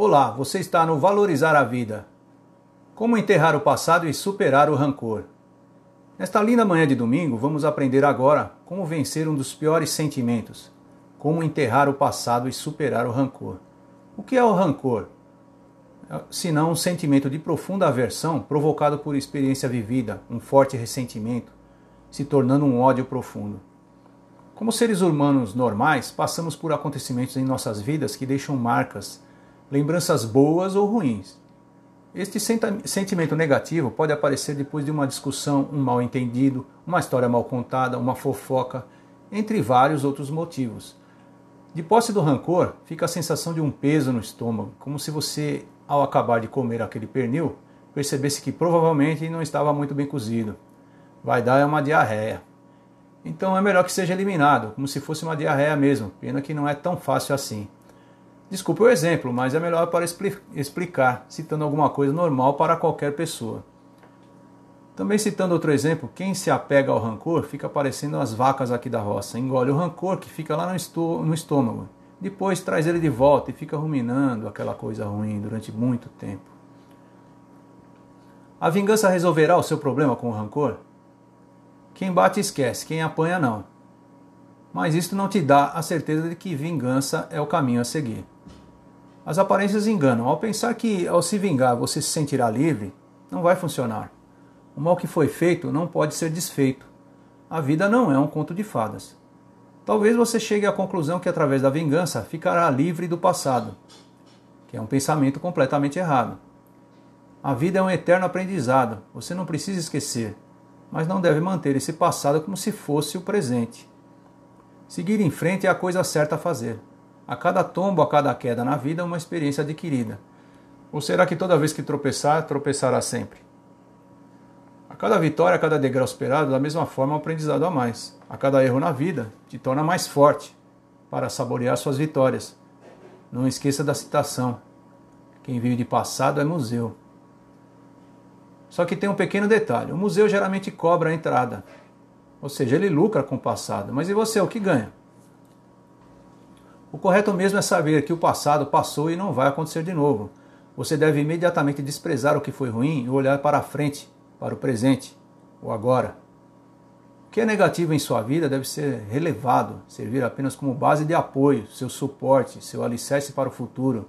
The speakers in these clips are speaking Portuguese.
Olá, você está no Valorizar a Vida. Como enterrar o passado e superar o rancor. Nesta linda manhã de domingo, vamos aprender agora como vencer um dos piores sentimentos, como enterrar o passado e superar o rancor. O que é o rancor? Se não um sentimento de profunda aversão provocado por experiência vivida, um forte ressentimento, se tornando um ódio profundo. Como seres humanos normais, passamos por acontecimentos em nossas vidas que deixam marcas lembranças boas ou ruins. Este sentimento negativo pode aparecer depois de uma discussão, um mal entendido, uma história mal contada, uma fofoca, entre vários outros motivos. De posse do rancor, fica a sensação de um peso no estômago, como se você, ao acabar de comer aquele pernil, percebesse que provavelmente não estava muito bem cozido. Vai dar uma diarreia. Então é melhor que seja eliminado, como se fosse uma diarreia mesmo, pena que não é tão fácil assim. Desculpe o exemplo, mas é melhor para explicar, citando alguma coisa normal para qualquer pessoa. Também citando outro exemplo, quem se apega ao rancor fica parecendo as vacas aqui da roça. Engole o rancor que fica lá no estômago. Depois traz ele de volta e fica ruminando aquela coisa ruim durante muito tempo. A vingança resolverá o seu problema com o rancor? Quem bate esquece, quem apanha não. Mas isto não te dá a certeza de que vingança é o caminho a seguir. As aparências enganam. Ao pensar que ao se vingar você se sentirá livre, não vai funcionar. O mal que foi feito não pode ser desfeito. A vida não é um conto de fadas. Talvez você chegue à conclusão que através da vingança ficará livre do passado, que é um pensamento completamente errado. A vida é um eterno aprendizado, você não precisa esquecer, mas não deve manter esse passado como se fosse o presente. Seguir em frente é a coisa certa a fazer. A cada tombo, a cada queda na vida, uma experiência adquirida. Ou será que toda vez que tropeçar, tropeçará sempre? A cada vitória, a cada degrau superado, da mesma forma, um aprendizado a mais. A cada erro na vida, te torna mais forte para saborear suas vitórias. Não esqueça da citação: quem vive de passado é museu. Só que tem um pequeno detalhe: o museu geralmente cobra a entrada. Ou seja, ele lucra com o passado. Mas e você, o que ganha? O correto mesmo é saber que o passado passou e não vai acontecer de novo. Você deve imediatamente desprezar o que foi ruim e olhar para a frente, para o presente, o agora. O que é negativo em sua vida deve ser relevado, servir apenas como base de apoio, seu suporte, seu alicerce para o futuro,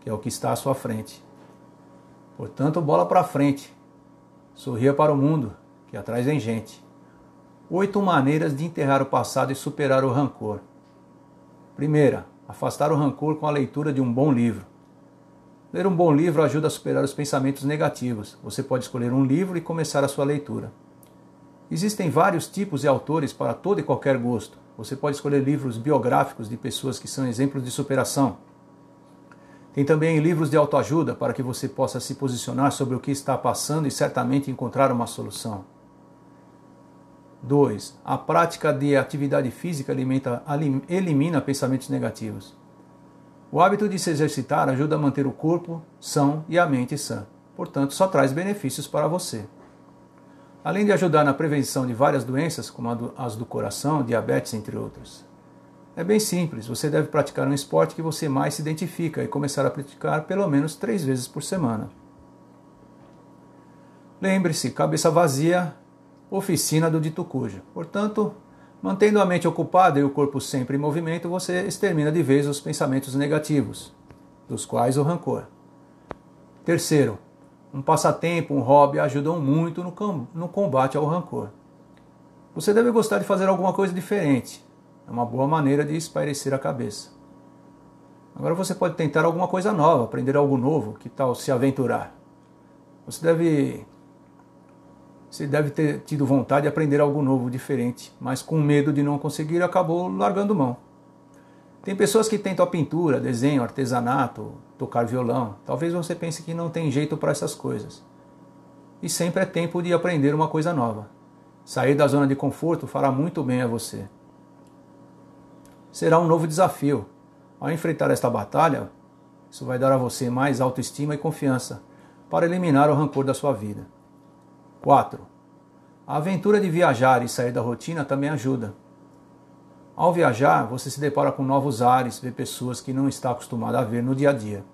que é o que está à sua frente. Portanto, bola para frente. Sorria para o mundo, que atrás vem gente. Oito maneiras de enterrar o passado e superar o rancor. Primeira, afastar o rancor com a leitura de um bom livro. Ler um bom livro ajuda a superar os pensamentos negativos. Você pode escolher um livro e começar a sua leitura. Existem vários tipos de autores para todo e qualquer gosto. Você pode escolher livros biográficos de pessoas que são exemplos de superação. Tem também livros de autoajuda para que você possa se posicionar sobre o que está passando e certamente encontrar uma solução. 2. A prática de atividade física alimenta, elimina pensamentos negativos. O hábito de se exercitar ajuda a manter o corpo são e a mente sã. Portanto, só traz benefícios para você. Além de ajudar na prevenção de várias doenças, como as do coração, diabetes, entre outras. É bem simples, você deve praticar um esporte que você mais se identifica e começar a praticar pelo menos três vezes por semana. Lembre-se, cabeça vazia oficina do dito cujo. Portanto, mantendo a mente ocupada e o corpo sempre em movimento, você extermina de vez os pensamentos negativos, dos quais o rancor. Terceiro, um passatempo, um hobby ajudam muito no combate ao rancor. Você deve gostar de fazer alguma coisa diferente. É uma boa maneira de espairecer a cabeça. Agora você pode tentar alguma coisa nova, aprender algo novo, que tal se aventurar? Você deve você deve ter tido vontade de aprender algo novo, diferente, mas com medo de não conseguir acabou largando mão. Tem pessoas que tentam a pintura, desenho, artesanato, tocar violão. Talvez você pense que não tem jeito para essas coisas. E sempre é tempo de aprender uma coisa nova. Sair da zona de conforto fará muito bem a você. Será um novo desafio. Ao enfrentar esta batalha, isso vai dar a você mais autoestima e confiança para eliminar o rancor da sua vida. 4. A aventura de viajar e sair da rotina também ajuda. Ao viajar, você se depara com novos ares, vê pessoas que não está acostumado a ver no dia a dia.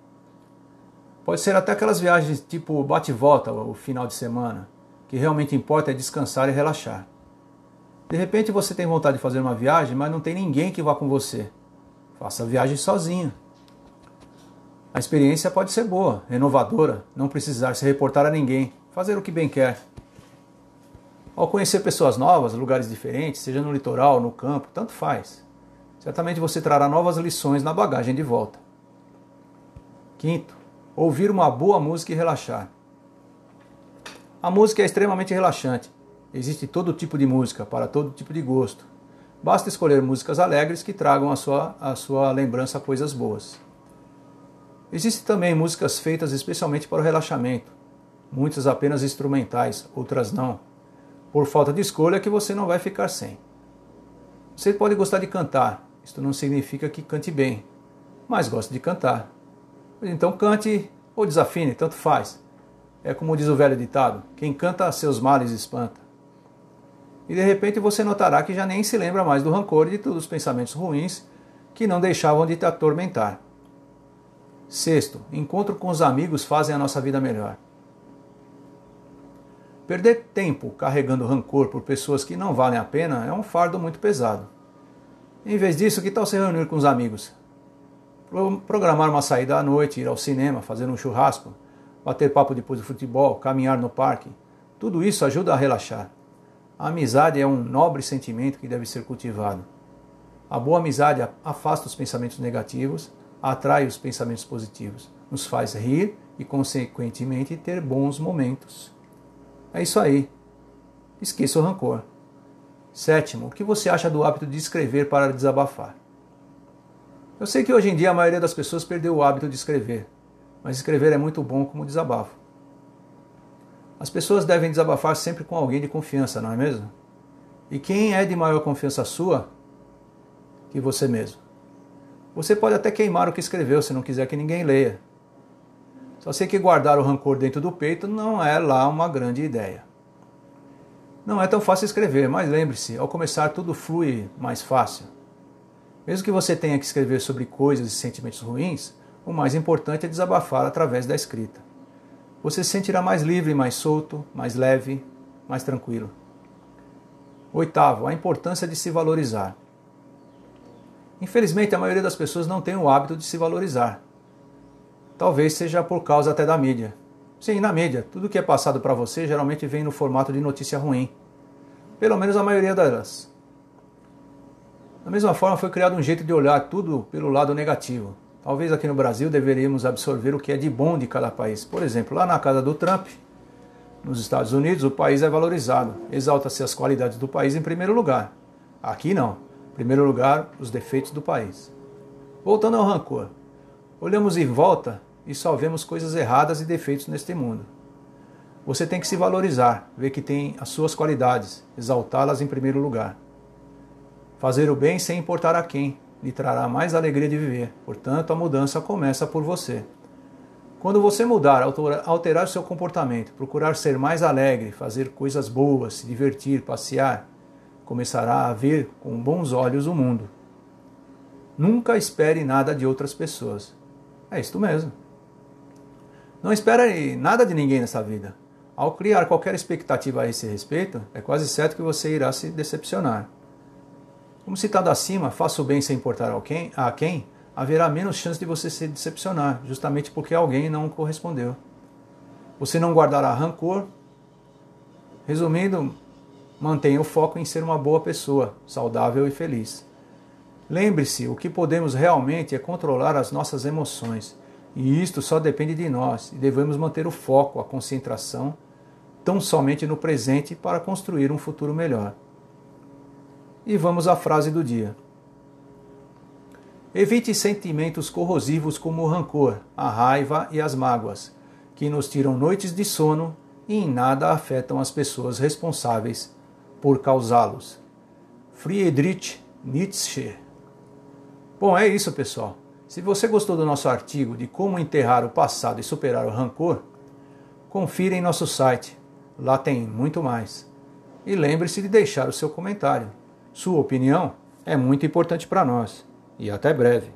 Pode ser até aquelas viagens tipo bate-volta o final de semana, que realmente importa é descansar e relaxar. De repente você tem vontade de fazer uma viagem, mas não tem ninguém que vá com você. Faça a viagem sozinho. A experiência pode ser boa, renovadora, não precisar se reportar a ninguém, fazer o que bem quer. Ao conhecer pessoas novas, lugares diferentes, seja no litoral, no campo, tanto faz. Certamente você trará novas lições na bagagem de volta. Quinto, ouvir uma boa música e relaxar. A música é extremamente relaxante. Existe todo tipo de música, para todo tipo de gosto. Basta escolher músicas alegres que tragam a sua, a sua lembrança coisas boas. Existem também músicas feitas especialmente para o relaxamento, muitas apenas instrumentais, outras não. Por falta de escolha que você não vai ficar sem. Você pode gostar de cantar, isto não significa que cante bem, mas gosta de cantar. Então cante ou desafine, tanto faz. É como diz o velho ditado: quem canta seus males espanta. E de repente você notará que já nem se lembra mais do rancor e de todos os pensamentos ruins que não deixavam de te atormentar. Sexto, encontro com os amigos fazem a nossa vida melhor. Perder tempo carregando rancor por pessoas que não valem a pena é um fardo muito pesado. Em vez disso, que tal se reunir com os amigos? Programar uma saída à noite, ir ao cinema, fazer um churrasco, bater papo depois do futebol, caminhar no parque. Tudo isso ajuda a relaxar. A amizade é um nobre sentimento que deve ser cultivado. A boa amizade afasta os pensamentos negativos, atrai os pensamentos positivos, nos faz rir e, consequentemente, ter bons momentos. É isso aí. Esqueça o rancor. Sétimo, o que você acha do hábito de escrever para desabafar? Eu sei que hoje em dia a maioria das pessoas perdeu o hábito de escrever, mas escrever é muito bom como desabafo. As pessoas devem desabafar sempre com alguém de confiança, não é mesmo? E quem é de maior confiança sua que você mesmo? Você pode até queimar o que escreveu se não quiser que ninguém leia. Só sei que guardar o rancor dentro do peito não é lá uma grande ideia. Não é tão fácil escrever, mas lembre-se, ao começar tudo flui mais fácil. Mesmo que você tenha que escrever sobre coisas e sentimentos ruins, o mais importante é desabafar através da escrita. Você se sentirá mais livre, mais solto, mais leve, mais tranquilo. Oitavo, a importância de se valorizar. Infelizmente, a maioria das pessoas não tem o hábito de se valorizar. Talvez seja por causa até da mídia. Sim, na mídia, tudo que é passado para você geralmente vem no formato de notícia ruim. Pelo menos a maioria delas. Da mesma forma, foi criado um jeito de olhar tudo pelo lado negativo. Talvez aqui no Brasil deveríamos absorver o que é de bom de cada país. Por exemplo, lá na casa do Trump, nos Estados Unidos, o país é valorizado. Exalta-se as qualidades do país em primeiro lugar. Aqui não. Em primeiro lugar, os defeitos do país. Voltando ao rancor. Olhamos em volta e só vemos coisas erradas e defeitos neste mundo. Você tem que se valorizar, ver que tem as suas qualidades, exaltá-las em primeiro lugar. Fazer o bem sem importar a quem lhe trará mais alegria de viver. Portanto, a mudança começa por você. Quando você mudar, alterar seu comportamento, procurar ser mais alegre, fazer coisas boas, se divertir, passear, começará a ver com bons olhos o mundo. Nunca espere nada de outras pessoas. É isto mesmo. Não espere nada de ninguém nessa vida. Ao criar qualquer expectativa a esse respeito, é quase certo que você irá se decepcionar. Como citado acima, faça o bem sem importar a quem, a quem, haverá menos chance de você se decepcionar, justamente porque alguém não correspondeu. Você não guardará rancor. Resumindo, mantenha o foco em ser uma boa pessoa, saudável e feliz. Lembre-se, o que podemos realmente é controlar as nossas emoções, e isto só depende de nós, e devemos manter o foco, a concentração, tão somente no presente para construir um futuro melhor. E vamos à frase do dia. Evite sentimentos corrosivos como o rancor, a raiva e as mágoas, que nos tiram noites de sono e em nada afetam as pessoas responsáveis por causá-los. Friedrich Nietzsche. Bom, é isso, pessoal. Se você gostou do nosso artigo de como enterrar o passado e superar o rancor, confira em nosso site. Lá tem muito mais. E lembre-se de deixar o seu comentário. Sua opinião é muito importante para nós. E até breve.